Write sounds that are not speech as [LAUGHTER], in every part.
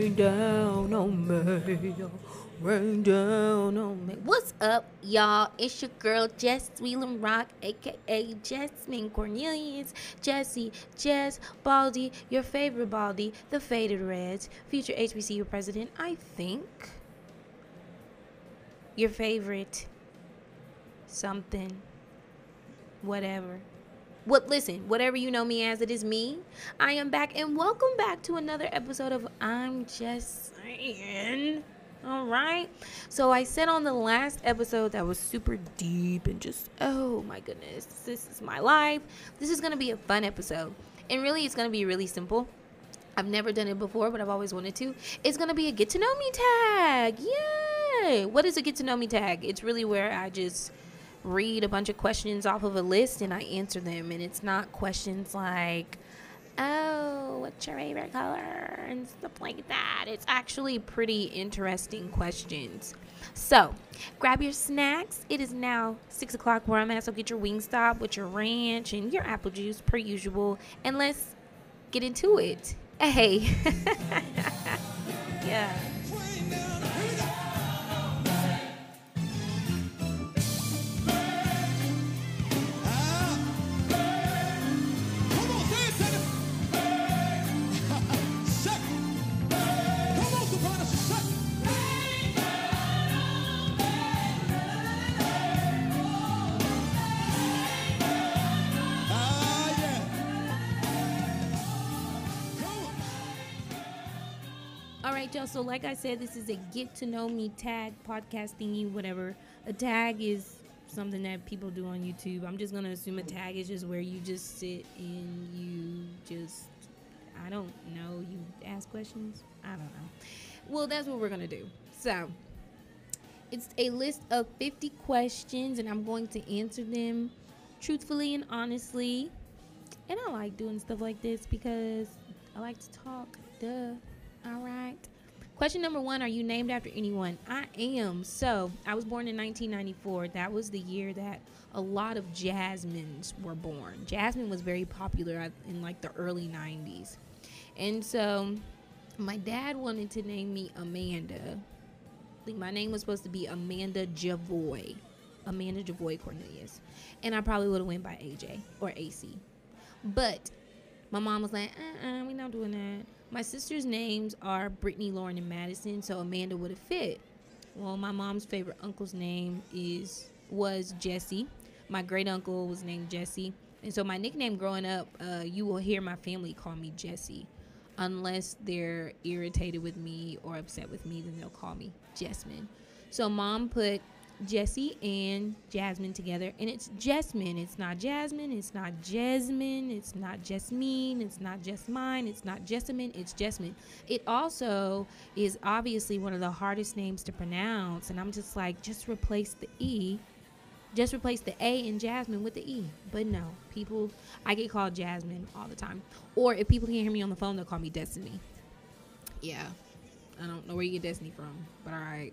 rain down on me. Rain down on me. What's up, y'all? It's your girl Jess Wheelan Rock, aka Jasmine Cornelius, Jesse, Jess, Baldy, your favorite Baldy, the Faded Reds, future HBCU president, I think. Your favorite something, whatever. What listen, whatever you know me as, it is me. I am back and welcome back to another episode of I'm Just Saying. All right. So I said on the last episode that was super deep and just oh my goodness, this is my life. This is going to be a fun episode. And really it's going to be really simple. I've never done it before, but I've always wanted to. It's going to be a get to know me tag. Yay. What is a get to know me tag? It's really where I just read a bunch of questions off of a list and I answer them. And it's not questions like, oh, what's your favorite color? And stuff like that. It's actually pretty interesting questions. So grab your snacks. It is now six o'clock where I'm at. So get your Wingstop with your ranch and your apple juice per usual. And let's get into it. Hey. [LAUGHS] yeah. Right, y'all. So, like I said, this is a get to know me tag podcast thingy, whatever. A tag is something that people do on YouTube. I'm just gonna assume a tag is just where you just sit and you just, I don't know, you ask questions. I don't know. Well, that's what we're gonna do. So, it's a list of 50 questions, and I'm going to answer them truthfully and honestly. And I like doing stuff like this because I like to talk. Duh. All right. Question number one Are you named after anyone? I am. So, I was born in 1994. That was the year that a lot of Jasmines were born. Jasmine was very popular uh, in like the early 90s. And so, my dad wanted to name me Amanda. I think my name was supposed to be Amanda Javoy. Amanda Javoy Cornelius. And I probably would have went by AJ or AC. But my mom was like, uh-uh, we're not doing that. My sister's names are Brittany, Lauren, and Madison, so Amanda would have fit. Well, my mom's favorite uncle's name is was Jesse. My great uncle was named Jesse, and so my nickname growing up, uh, you will hear my family call me Jesse, unless they're irritated with me or upset with me, then they'll call me Jasmine. So mom put Jesse and Jasmine together, and it's Jasmine. It's not Jasmine. It's not Jasmine. It's not Jasmine. It's not Jasmine. It's not Jessamine. It's Jasmine. It also is obviously one of the hardest names to pronounce, and I'm just like, just replace the E. Just replace the A in Jasmine with the E. But no, people, I get called Jasmine all the time. Or if people can't hear me on the phone, they'll call me Destiny. Yeah. I don't know where you get Destiny from, but all right.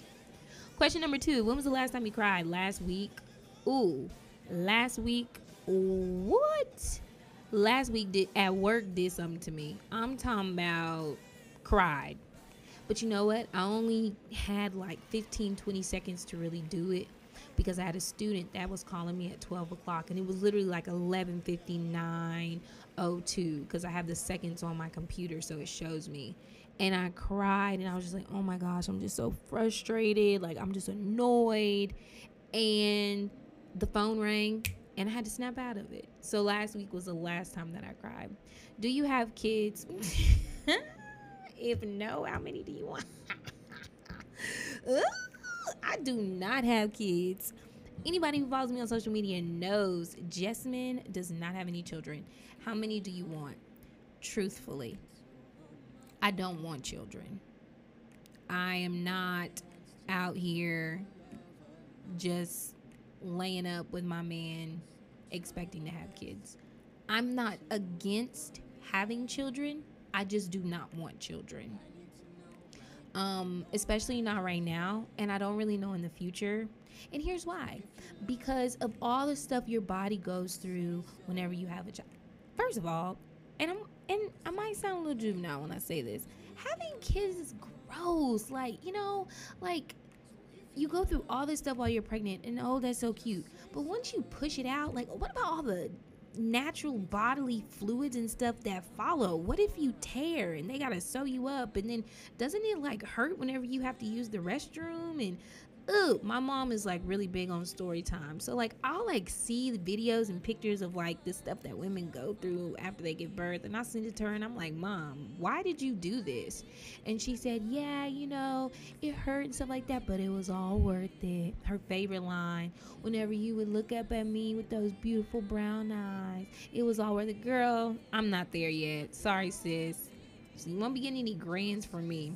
Question number two When was the last time you cried? Last week? Ooh, last week? What? Last week did at work did something to me. I'm talking about cried. But you know what? I only had like 15, 20 seconds to really do it because I had a student that was calling me at 12 o'clock and it was literally like 11:59 02 because I have the seconds on my computer so it shows me and I cried and I was just like, oh my gosh, I'm just so frustrated. Like, I'm just annoyed. And the phone rang and I had to snap out of it. So last week was the last time that I cried. Do you have kids? [LAUGHS] if no, how many do you want? [LAUGHS] I do not have kids. Anybody who follows me on social media knows Jessamine does not have any children. How many do you want? Truthfully. I don't want children. I am not out here just laying up with my man expecting to have kids. I'm not against having children. I just do not want children. Um, especially not right now, and I don't really know in the future. And here's why because of all the stuff your body goes through whenever you have a child. First of all, and I'm and I might sound a little juvenile when I say this. Having kids is gross. Like, you know, like you go through all this stuff while you're pregnant and oh that's so cute. But once you push it out, like what about all the natural bodily fluids and stuff that follow. What if you tear and they gotta sew you up and then doesn't it like hurt whenever you have to use the restroom and ooh, my mom is like really big on story time. So like I'll like see the videos and pictures of like the stuff that women go through after they give birth and I send it to her and I'm like, Mom, why did you do this? And she said, Yeah, you know, it hurt and stuff like that, but it was all worth it. Her favorite line, whenever you would look up at me with those beautiful brown eyes, it was all worth it. Girl, I'm not there yet. Sorry, sis. So you won't be getting any grants from me.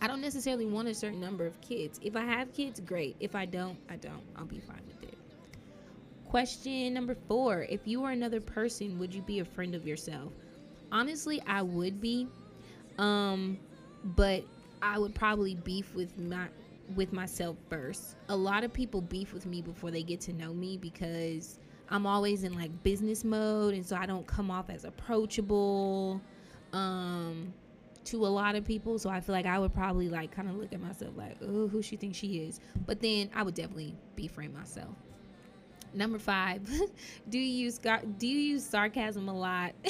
I don't necessarily want a certain number of kids. If I have kids, great. If I don't, I don't. I'll be fine with it. Question number four If you were another person, would you be a friend of yourself? Honestly, I would be. Um, but I would probably beef with my with myself first. A lot of people beef with me before they get to know me because I'm always in like business mode and so I don't come off as approachable. Um to a lot of people. So I feel like I would probably like kind of look at myself like, oh, who she thinks she is. But then I would definitely befriend myself. Number five, [LAUGHS] do you use do you use sarcasm a lot? [LAUGHS]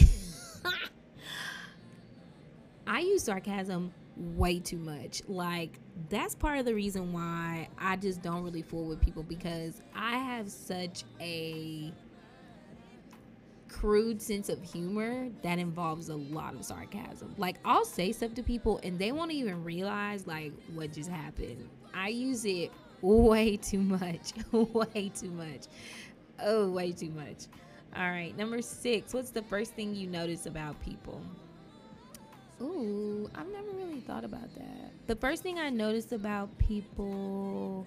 I use sarcasm way too much. Like that's part of the reason why I just don't really fool with people because I have such a crude sense of humor that involves a lot of sarcasm. Like I'll say stuff to people and they won't even realize like what just happened. I use it way too much. [LAUGHS] way too much. Oh, way too much. All right, number 6. What's the first thing you notice about people? Ooh, I've never really thought about that. The first thing I notice about people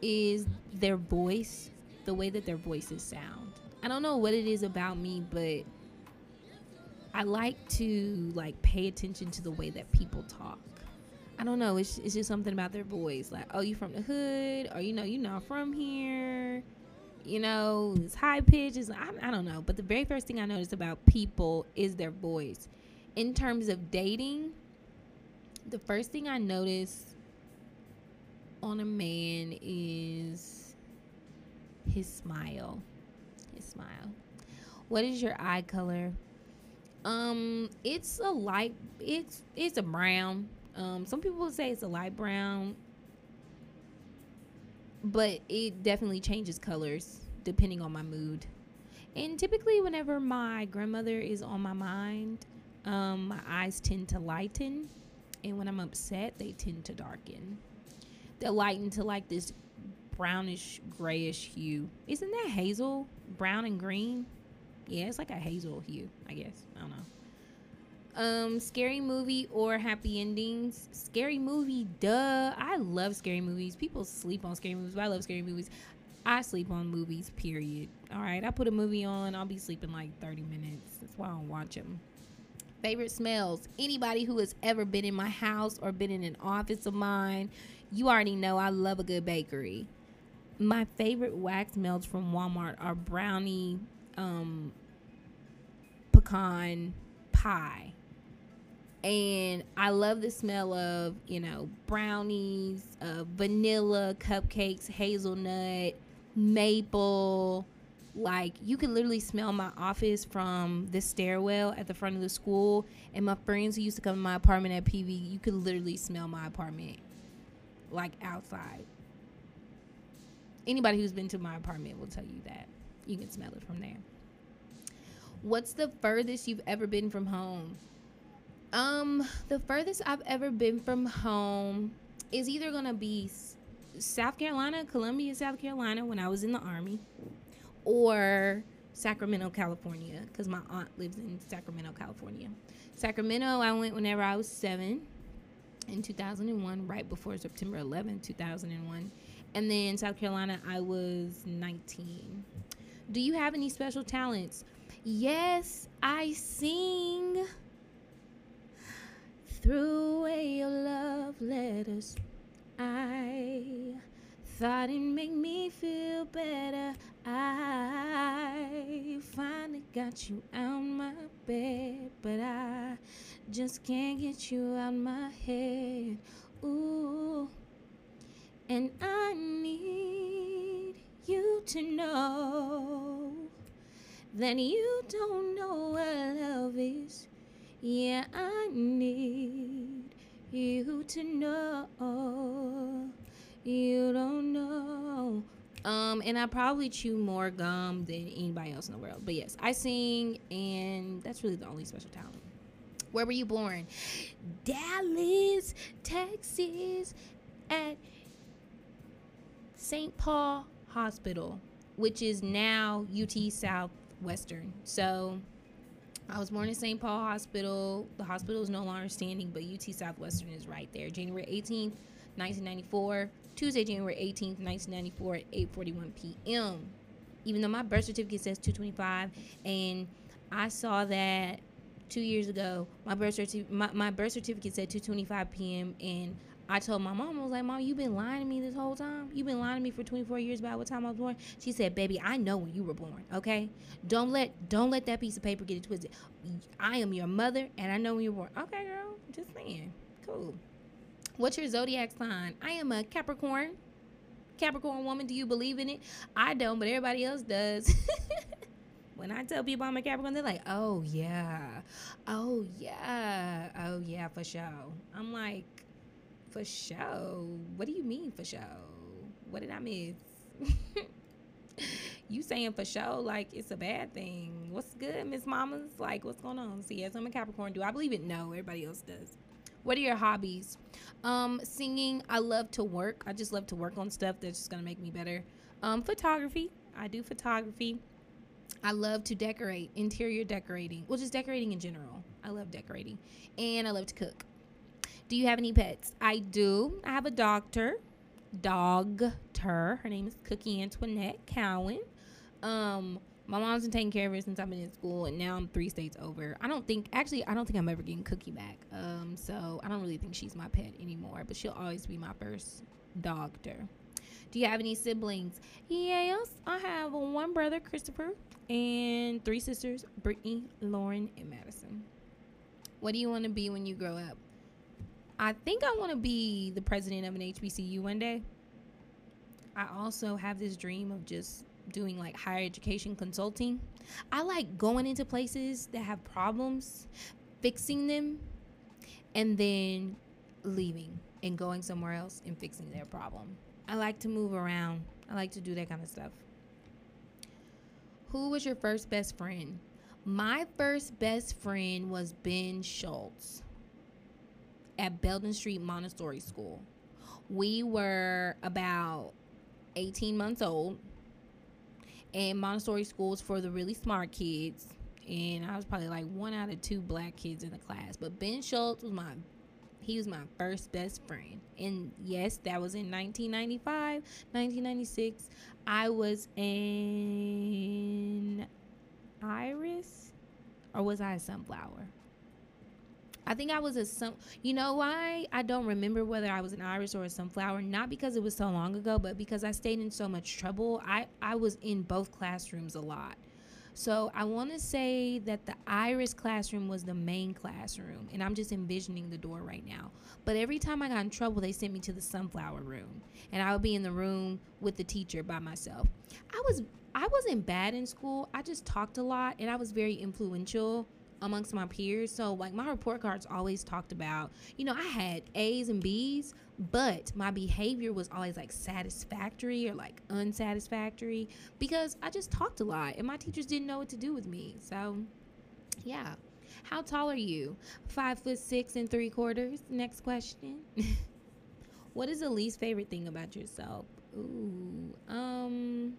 is their voice, the way that their voices sound. I don't know what it is about me, but I like to like pay attention to the way that people talk. I don't know. It's, it's just something about their voice. Like, oh, you from the hood, or you know, you not from here. You know, it's high pitch. Is I, I don't know. But the very first thing I notice about people is their voice. In terms of dating, the first thing I notice on a man is his smile smile. What is your eye color? Um, it's a light. It's it's a brown. Um, some people say it's a light brown, but it definitely changes colors depending on my mood. And typically, whenever my grandmother is on my mind, um, my eyes tend to lighten, and when I'm upset, they tend to darken. They lighten to like this brownish grayish hue. Isn't that hazel? Brown and green? Yeah, it's like a hazel hue, I guess. I don't know. Um, scary movie or happy endings? Scary movie, duh. I love scary movies. People sleep on scary movies, but I love scary movies. I sleep on movies, period. All right, I put a movie on, I'll be sleeping like 30 minutes. That's why I don't watch them. Favorite smells? Anybody who has ever been in my house or been in an office of mine, you already know I love a good bakery my favorite wax melts from Walmart are brownie um, pecan pie. And I love the smell of, you know, brownies, uh, vanilla cupcakes, hazelnut, maple. Like, you can literally smell my office from the stairwell at the front of the school. And my friends who used to come to my apartment at PV, you could literally smell my apartment, like outside anybody who's been to my apartment will tell you that. You can smell it from there. What's the furthest you've ever been from home? Um, the furthest I've ever been from home is either gonna be South Carolina, Columbia, South Carolina, when I was in the army, or Sacramento, California, because my aunt lives in Sacramento, California. Sacramento, I went whenever I was seven in 2001, right before September 11, 2001. And then South Carolina, I was 19. Do you have any special talents? Yes, I sing. Threw away your love letters. I thought it'd make me feel better. I finally got you out my bed. but I just can't get you out my head. Ooh, and I need you to know that you don't know what love is. Yeah, I need you to know you don't know. Um, and I probably chew more gum than anybody else in the world. But yes, I sing, and that's really the only special talent. Where were you born? Dallas, Texas, at St. Paul Hospital, which is now UT Southwestern. So I was born in St. Paul Hospital. The hospital is no longer standing, but UT Southwestern is right there. January 18th, 1994. Tuesday, January 18th, 1994 at 8:41 p.m. Even though my birth certificate says 225, and I saw that two years ago, my birth certificate my, my birth certificate said 225 p.m. and I told my mom, I was like, Mom, you've been lying to me this whole time. You've been lying to me for 24 years about what time I was born. She said, Baby, I know when you were born. Okay, don't let don't let that piece of paper get it twisted. I am your mother, and I know when you were born. Okay, girl, just saying. Cool. What's your zodiac sign? I am a Capricorn. Capricorn woman, do you believe in it? I don't, but everybody else does. [LAUGHS] when I tell people I'm a Capricorn, they're like, "Oh yeah, oh yeah, oh yeah, for sure." I'm like, "For show. What do you mean for show? What did I miss?" [LAUGHS] you saying for show like it's a bad thing. What's good, Miss Mamas? Like, what's going on? See, yes, I'm a Capricorn. Do I believe it? No, everybody else does. What are your hobbies? Um, singing. I love to work. I just love to work on stuff that's just gonna make me better. Um, photography. I do photography. I love to decorate, interior decorating, well, just decorating in general. I love decorating, and I love to cook. Do you have any pets? I do. I have a doctor, dog dogter. Her name is Cookie Antoinette Cowan. Um, my mom's been taking care of her since I've been in school, and now I'm three states over. I don't think, actually, I don't think I'm ever getting Cookie back. Um, so I don't really think she's my pet anymore, but she'll always be my first doctor. Do you have any siblings? Yes, I have one brother, Christopher, and three sisters, Brittany, Lauren, and Madison. What do you want to be when you grow up? I think I want to be the president of an HBCU one day. I also have this dream of just doing like higher education consulting. I like going into places that have problems, fixing them, and then leaving and going somewhere else and fixing their problem. I like to move around. I like to do that kind of stuff. Who was your first best friend? My first best friend was Ben Schultz at Belden Street Montessori School. We were about 18 months old and Montessori schools for the really smart kids. And I was probably like one out of two black kids in the class. But Ben Schultz was my he was my first best friend. And yes, that was in 1995, 1996. I was in Iris or was I a sunflower? I think I was a sun. You know why I don't remember whether I was an iris or a sunflower? Not because it was so long ago, but because I stayed in so much trouble. I I was in both classrooms a lot. So I want to say that the iris classroom was the main classroom, and I'm just envisioning the door right now. But every time I got in trouble, they sent me to the sunflower room, and I would be in the room with the teacher by myself. I was I wasn't bad in school. I just talked a lot, and I was very influential amongst my peers. So like my report cards always talked about, you know, I had A's and B's, but my behavior was always like satisfactory or like unsatisfactory because I just talked a lot and my teachers didn't know what to do with me. So yeah. How tall are you? Five foot six and three quarters. Next question. [LAUGHS] what is the least favorite thing about yourself? Ooh, um,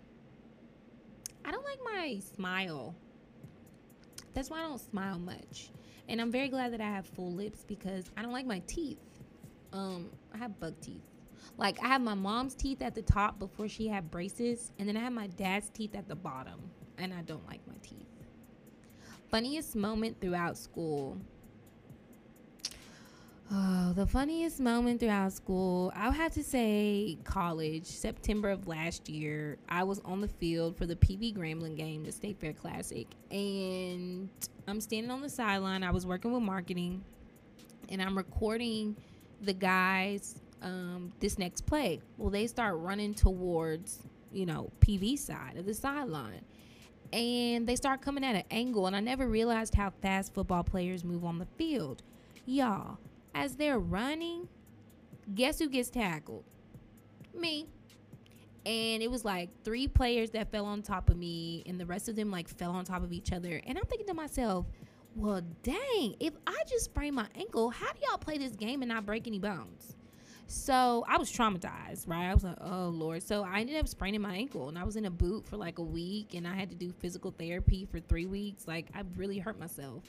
I don't like my smile. That's why I don't smile much. And I'm very glad that I have full lips because I don't like my teeth. Um, I have bug teeth. Like I have my mom's teeth at the top before she had braces, and then I have my dad's teeth at the bottom, and I don't like my teeth. Funniest moment throughout school. Oh, the funniest moment throughout school, I would have to say college, September of last year. I was on the field for the PV Grambling game, the State Fair Classic, and I'm standing on the sideline. I was working with marketing, and I'm recording the guys um, this next play. Well, they start running towards, you know, PV side of the sideline. And they start coming at an angle, and I never realized how fast football players move on the field. Y'all, as they're running, guess who gets tackled? Me. And it was like three players that fell on top of me, and the rest of them like fell on top of each other. And I'm thinking to myself, well, dang, if I just sprain my ankle, how do y'all play this game and not break any bones? So I was traumatized, right? I was like, oh Lord. So I ended up spraining my ankle and I was in a boot for like a week and I had to do physical therapy for three weeks. Like I really hurt myself.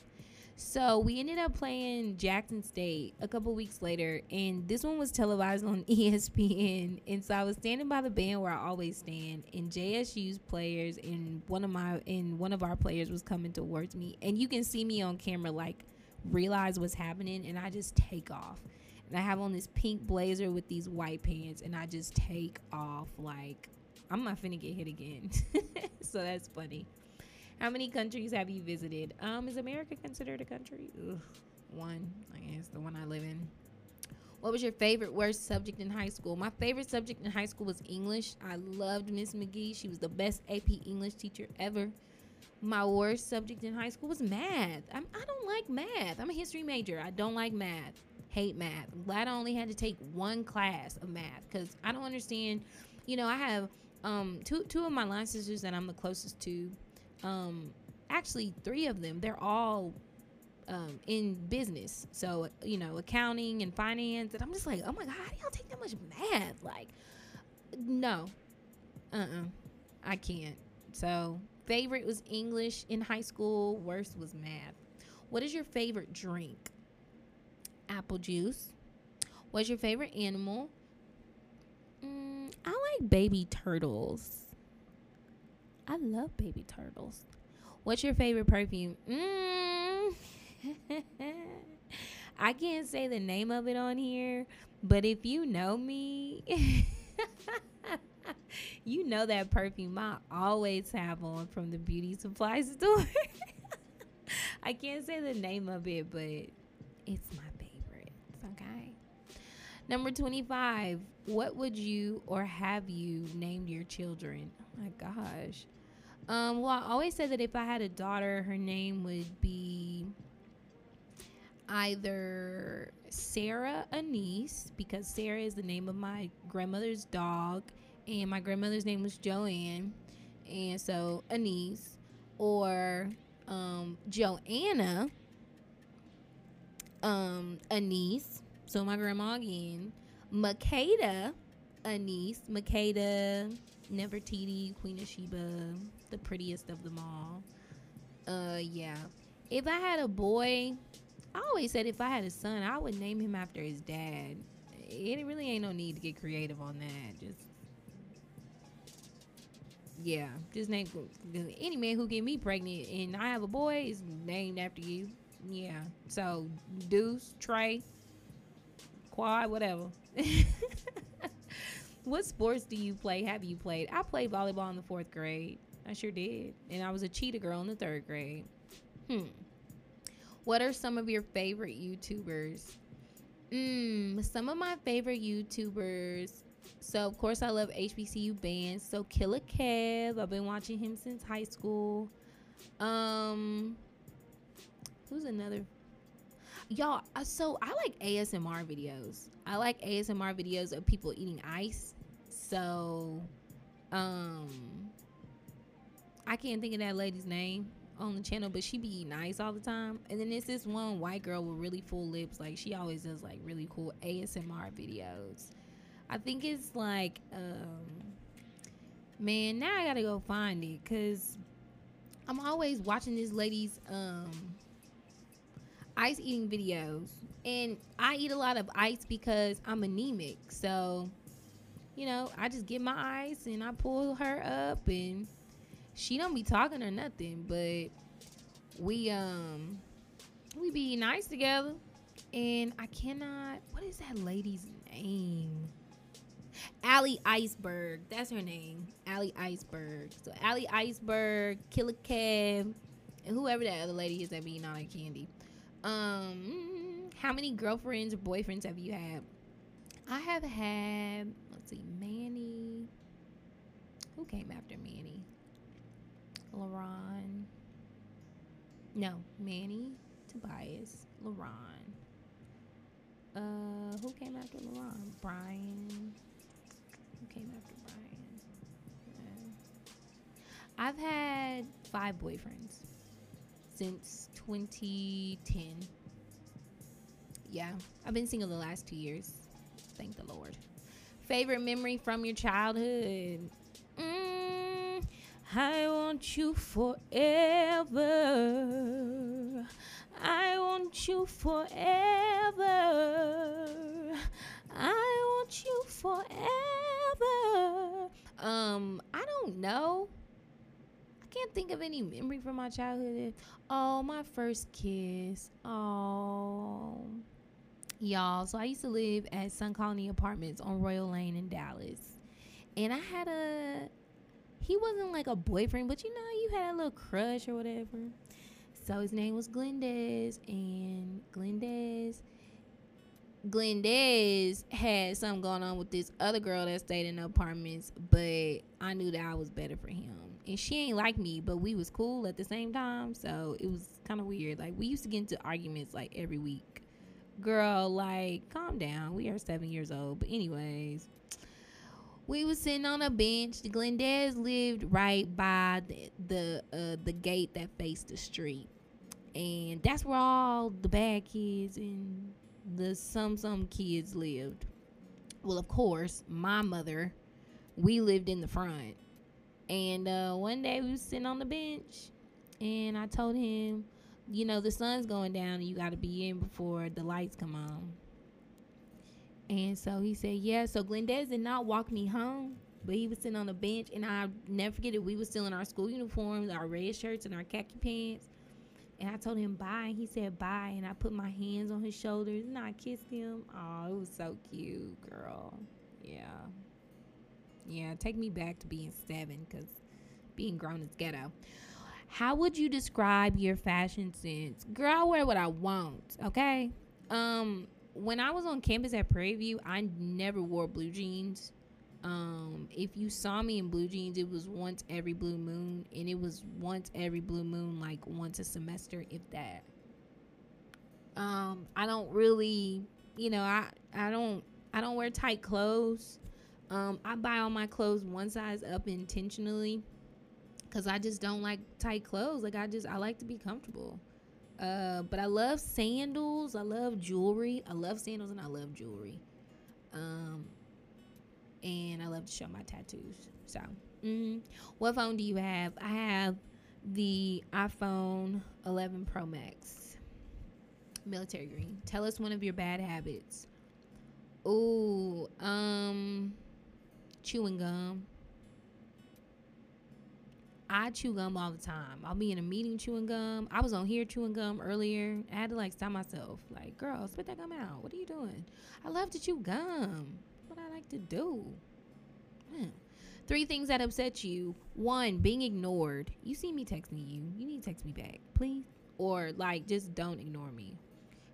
So we ended up playing Jackson State a couple weeks later, and this one was televised [LAUGHS] on ESPN. And so I was standing by the band where I always stand, and JSU's players and one of my and one of our players was coming towards me, and you can see me on camera like realize what's happening, and I just take off. And I have on this pink blazer with these white pants, and I just take off like I'm not finna get hit again. [LAUGHS] so that's funny. How many countries have you visited? Um, is America considered a country? Ugh, one, I guess, the one I live in. What was your favorite worst subject in high school? My favorite subject in high school was English. I loved Miss McGee. She was the best AP English teacher ever. My worst subject in high school was math. I'm, I do not like math. I'm a history major. I don't like math. Hate math. I'm glad I only had to take one class of math because I don't understand. You know, I have um, two two of my line sisters that I'm the closest to um, actually three of them. They're all um, in business, so you know, accounting and finance. And I'm just like, oh my god, how do y'all take that much math? Like, no, uh, uh-uh, uh I can't. So favorite was English in high school. Worst was math. What is your favorite drink? Apple juice. What's your favorite animal? Mm, I like baby turtles. I love baby turtles. What's your favorite perfume? Mm. [LAUGHS] I can't say the name of it on here, but if you know me, [LAUGHS] you know that perfume I always have on from the beauty supply [LAUGHS] store. I can't say the name of it, but it's my favorite. Okay. Number 25. What would you or have you named your children? My gosh. Um, well, I always said that if I had a daughter, her name would be either Sarah Anise, because Sarah is the name of my grandmother's dog, and my grandmother's name was Joanne, and so Anise, or um, Joanna, um, Anise, so my grandma again, Makeda, Anise, Makeda, Nefertiti, Queen of Sheba, the prettiest of them all. Uh, yeah. If I had a boy, I always said if I had a son, I would name him after his dad. It really ain't no need to get creative on that. Just yeah, just name any man who get me pregnant and I have a boy is named after you. Yeah. So Deuce, Trey, Quad, whatever. [LAUGHS] what sports do you play? Have you played? I played volleyball in the fourth grade. I sure did. And I was a cheetah girl in the third grade. Hmm. What are some of your favorite YouTubers? Mmm, some of my favorite YouTubers. So of course I love HBCU bands. So Killer Kev, I've been watching him since high school. Um, who's another? Y'all, uh, so I like ASMR videos. I like ASMR videos of people eating ice. So, um, I can't think of that lady's name on the channel, but she be eating ice all the time. And then there's this one white girl with really full lips. Like she always does like really cool ASMR videos. I think it's like, um, man, now I gotta go find it because I'm always watching this lady's um ice eating videos, and I eat a lot of ice because I'm anemic. So, you know, I just get my ice and I pull her up and she don't be talking or nothing, but we um we be nice together. And I cannot. What is that lady's name? Allie Iceberg. That's her name. Allie Iceberg. So Allie Iceberg, Killer Kev, and whoever that other lady is that be not like candy. Um, how many girlfriends or boyfriends have you had? I have had. Let's see, Manny. Who came after Manny? LaRon. No, Manny, Tobias, LaRon. Uh, who came after LaRon? Brian. Who came after Brian? I've had five boyfriends since 2010. Yeah, I've been single the last two years. Thank the Lord. Favorite memory from your childhood? Mm, I want you forever. I want you forever. I want you forever. Um, I don't know. Can't think of any memory from my childhood. Oh, my first kiss. Oh. Y'all, so I used to live at Sun Colony Apartments on Royal Lane in Dallas. And I had a he wasn't like a boyfriend, but you know, you had a little crush or whatever. So his name was Glendez, and Glendez, Glendez had something going on with this other girl that stayed in the apartments, but I knew that I was better for him. And she ain't like me, but we was cool at the same time, so it was kind of weird. Like we used to get into arguments like every week. Girl, like calm down. We are seven years old, but anyways we was sitting on a bench. The Glendez lived right by the the, uh, the gate that faced the street, and that's where all the bad kids and the some some kids lived. Well, of course, my mother, we lived in the front, and uh, one day we was sitting on the bench, and I told him, you know, the sun's going down, and you got to be in before the lights come on. And so he said, Yeah. So Glendez did not walk me home, but he was sitting on the bench. And I never forget it. We were still in our school uniforms, our red shirts, and our khaki pants. And I told him bye. And he said bye. And I put my hands on his shoulders and I kissed him. Oh, it was so cute, girl. Yeah. Yeah. Take me back to being seven because being grown is ghetto. How would you describe your fashion sense? Girl, I wear what I want, okay? Um, when I was on campus at Prairie View, I never wore blue jeans. Um, if you saw me in blue jeans, it was once every blue moon, and it was once every blue moon, like once a semester, if that. Um, I don't really, you know, I I don't I don't wear tight clothes. Um, I buy all my clothes one size up intentionally, cause I just don't like tight clothes. Like I just I like to be comfortable. Uh, but I love sandals. I love jewelry. I love sandals and I love jewelry. Um, and I love to show my tattoos. So, mm-hmm. what phone do you have? I have the iPhone 11 Pro Max, military green. Tell us one of your bad habits. Oh, um, chewing gum. I chew gum all the time. I'll be in a meeting chewing gum. I was on here chewing gum earlier. I had to like stop myself. Like, girl, spit that gum out. What are you doing? I love to chew gum. What I like to do. Hmm. Three things that upset you. One, being ignored. You see me texting you. You need to text me back, please. Or like just don't ignore me.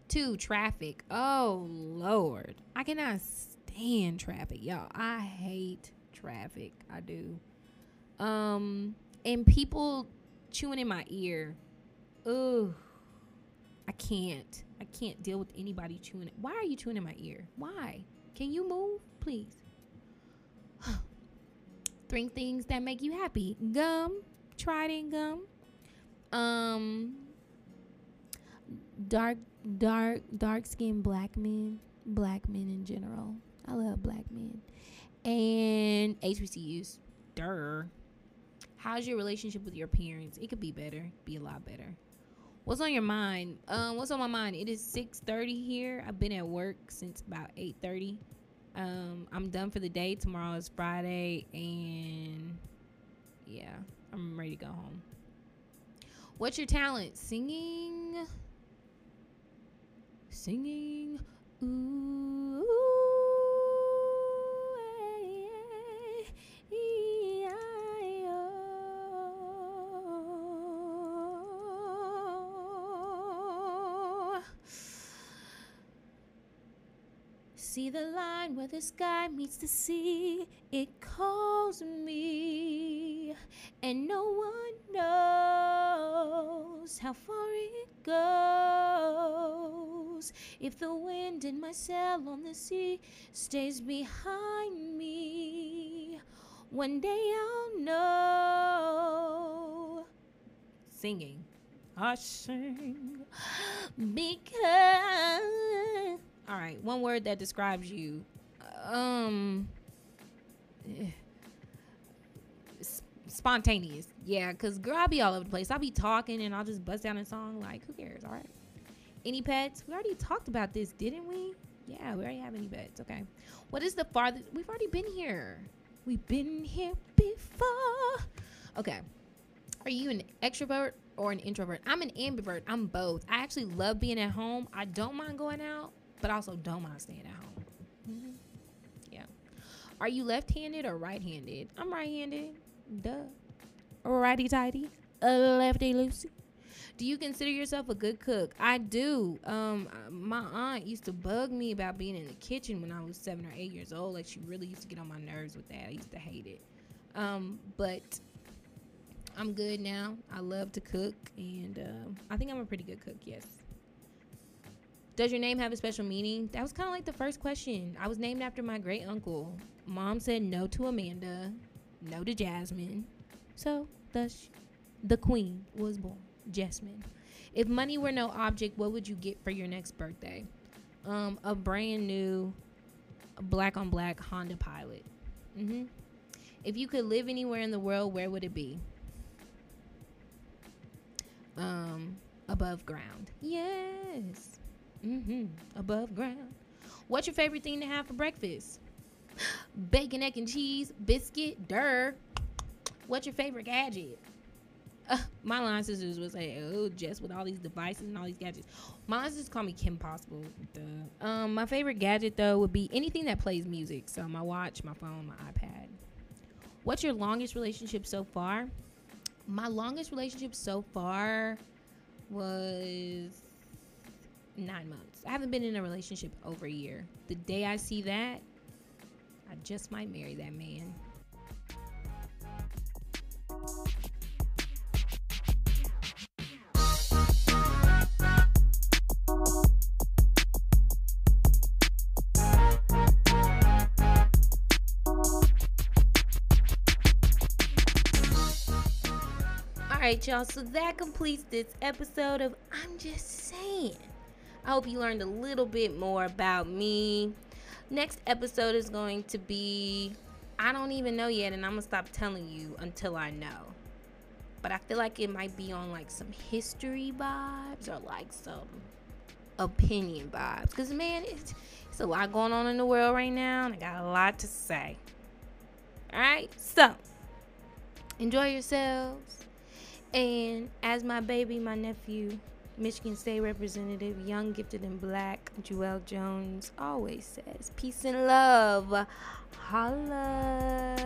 Two, traffic. Oh Lord. I cannot stand traffic. Y'all. I hate traffic. I do. Um and people chewing in my ear. Ugh. I can't. I can't deal with anybody chewing it. Why are you chewing in my ear? Why? Can you move, please? [SIGHS] Three things that make you happy: gum, Trident gum, um, dark, dark, dark skinned black men, black men in general. I love black men, and HBCUs. Durr. How's your relationship with your parents? It could be better, be a lot better. What's on your mind? Um, what's on my mind? It is 6:30 here. I've been at work since about 8:30. Um, I'm done for the day. Tomorrow is Friday, and yeah, I'm ready to go home. What's your talent? Singing. singing. Ooh, the sky meets the sea. It calls me, and no one knows how far it goes. If the wind in my sail on the sea stays behind me, one day I'll know. Singing. I sing [GASPS] because. All right, one word that describes you. Um. eh, Spontaneous, yeah. Cause girl, I'll be all over the place. I'll be talking and I'll just bust down a song. Like, who cares? All right. Any pets? We already talked about this, didn't we? Yeah, we already have any pets. Okay. What is the farthest? We've already been here. We've been here before. Okay. Are you an extrovert or an introvert? I'm an ambivert. I'm both. I actually love being at home. I don't mind going out, but also don't mind staying at home. Are you left-handed or right-handed? I'm right-handed. Duh. Righty tighty. A lefty loosey. Do you consider yourself a good cook? I do. Um, uh, my aunt used to bug me about being in the kitchen when I was seven or eight years old. Like she really used to get on my nerves with that. I used to hate it. Um, but I'm good now. I love to cook, and um I think I'm a pretty good cook. Yes. Does your name have a special meaning? That was kind of like the first question. I was named after my great uncle. Mom said no to Amanda, no to Jasmine. So, thus, the queen was born, Jasmine. If money were no object, what would you get for your next birthday? Um, a brand new black on black Honda Pilot. Mm-hmm. If you could live anywhere in the world, where would it be? Um, above ground. Yes. Mm-hmm. Above ground. What's your favorite thing to have for breakfast? Bacon, egg, and cheese, biscuit, dur. What's your favorite gadget? Uh, my line sisters would say, "Oh, just with all these devices and all these gadgets." My line sisters call me Kim Possible. Duh. Um, my favorite gadget though would be anything that plays music. So my watch, my phone, my iPad. What's your longest relationship so far? My longest relationship so far was nine months. I haven't been in a relationship over a year. The day I see that, I just might marry that man. All right, y'all. So that completes this episode of I'm Just Saying. I hope you learned a little bit more about me. Next episode is going to be I don't even know yet, and I'm gonna stop telling you until I know. But I feel like it might be on like some history vibes or like some opinion vibes. Cause man, it's it's a lot going on in the world right now, and I got a lot to say. Alright, so enjoy yourselves. And as my baby, my nephew, Michigan State Representative, young, gifted, and black, Joel Jones always says, peace and love. Holla.